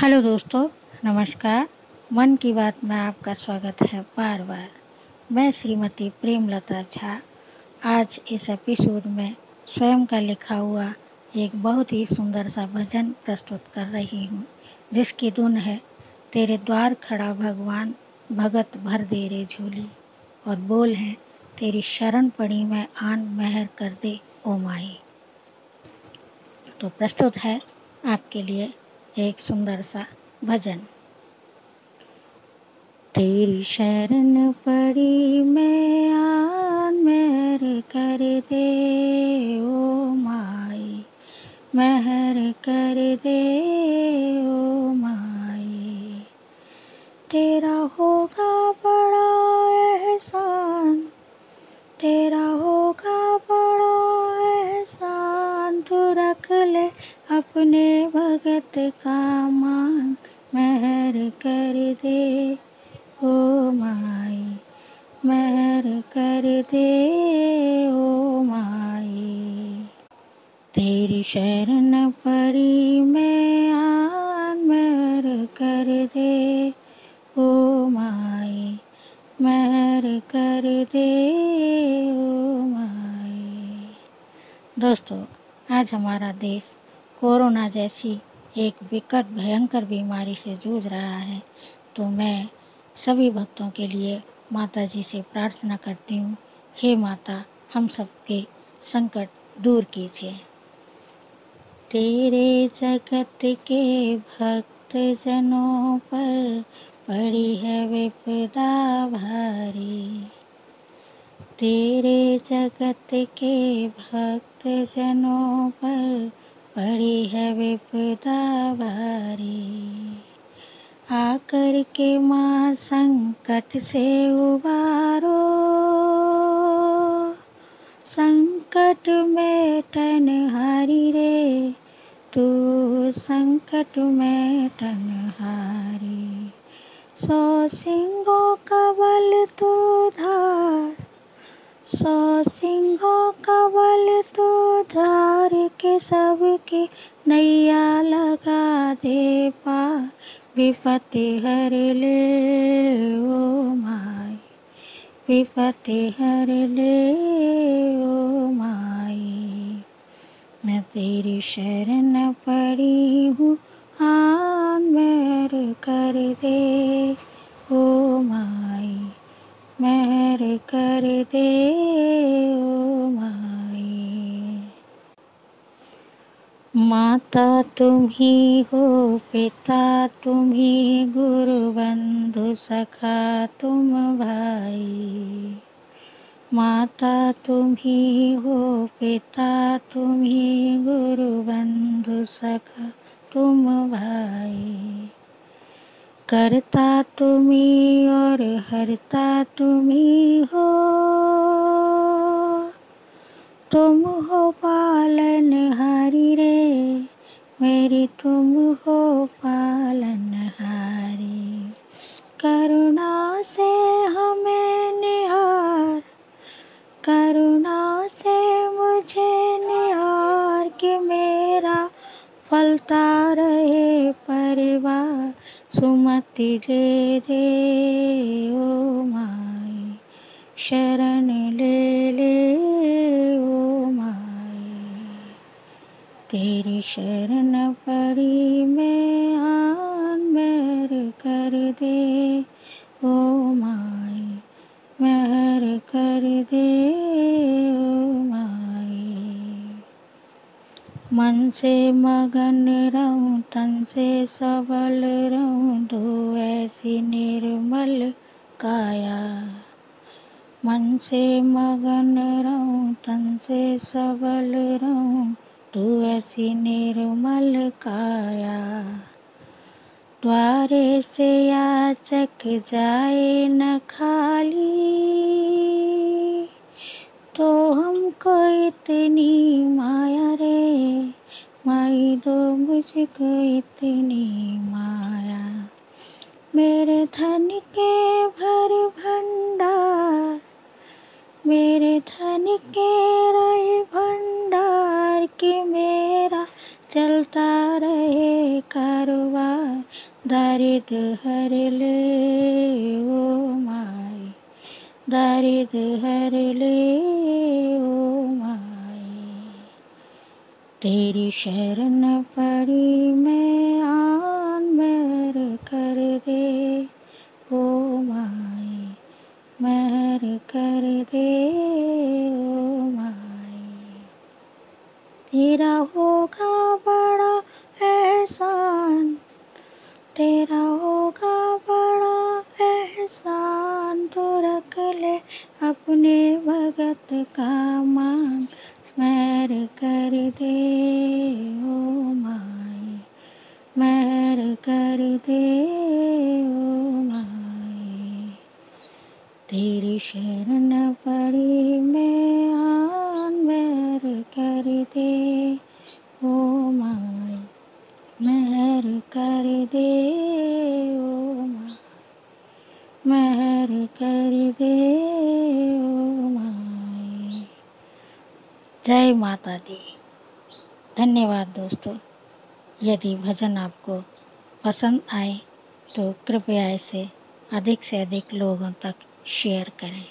Hello दोस्तों, नमस्कार। मन की बात में आपका स्वागत है बार बार। मैं श्रीमती प्रेमलता झा। आज इस एपिसोड में स्वयं का लिखा हुआ एक बहुत ही सुंदर सा भजन प्रस्तुत कर रही हूँ, जिसकी धुन है, तेरे द्वार खड़ा भगवान, भगत भर दे रे झोली। और बोल है, तेरी शरण पड़ी मैं, आन मेहर कर दे, ओ माई। तो प्रस्तुत है आपके लिए एक सुंदर सा भजन। तेरी शरण पड़ी मैं आन मेहर कर दे, ओ माई, मेहर कर दे, ओ अपने भगत का मान महर कर दे। ओ माई, महर कर दे। ओ माई, तेरी शरण पड़ी मैं आन महर कर दे। ओ माई, महर कर दे। ओ माई, दोस्तों, आज हमारा देश कोरोना जैसी एक विकट, भयंकर बीमारी से जूझ रहा है तो मैं सभी भक्तों के लिए माता जी से प्रार्थना करती हूँ, हे माता, हम सबके संकट दूर कीजिए। तेरे जगत के भक्त जनों पर पड़ी है विपदा भारी तेरे जगत के भक्त जनों पर पड़ी है विपदा भारी आकर के माँ संकट से उबारो। संकट में तन हारी रे, तू संकट में टनहारी सौ सिंहों का बल तू धार, सौ सिंहों का बल तो धार। के सबके नैया लगा दे पा विपत्ति हर ले, ओ माई। विपत्ति हर ले, ओ माई। मैं तेरी शरण पड़ी हूँ आन मेर कर दे। माता तुम ही हो, पिता तुम ही गुरु बंधु सखा तुम भाई। माता तुम ही हो, पिता तुम ही गुरु बंधु सखा तुम भाई। करता तुम्ही और हरता तुम्ही हो तुम हो पालन हारी मेरी तुम हो पालन हारी। करुणा से हमें निहार। करुणा से मुझे निहार कि मेरा फलता रहे परिवार। सुमति दे दे, ओ माई, शरण ले ले, ओ माई। तेरी शरण पड़ी मैं आन मेर कर दे। ओ माई मेहर कर दे, ओ माई। मन से मगन रहूँ, तन से सबल रहूँ, दो ऐसी निर्मल काया। मन से मगन रहूँ, तन से सबल रहूँ तू ऐसी निर्मल काया, द्वारे से याचक जाए न खाली। तो हमको इतनी माया रे, माई दो मुझको इतनी माया। मेरे धन के भर भंडार, मेरे धन के रहे कि मेरा चलता रहे कारोबार दरिद हर ले, ओ माई। दरिद हर ले, ओ माई। तेरी शरण पड़ी मैं आन मेर कर दे, ओ माई। महर कर दे तेरा होगा बड़ा एहसान, तेरा होगा बड़ा एहसान तो रख ले अपने भगत का मान, स्मर कर दे ओ माई महर कर दे ओ माई। तेरी शरण पड़ी मैं कर दे ओ माई महर कर दे ओ महर कर दे ओ माई जय माता दी। धन्यवाद दोस्तों, यदि भजन आपको पसंद आए तो कृपया इसे अधिक से अधिक लोगों तक शेयर करें।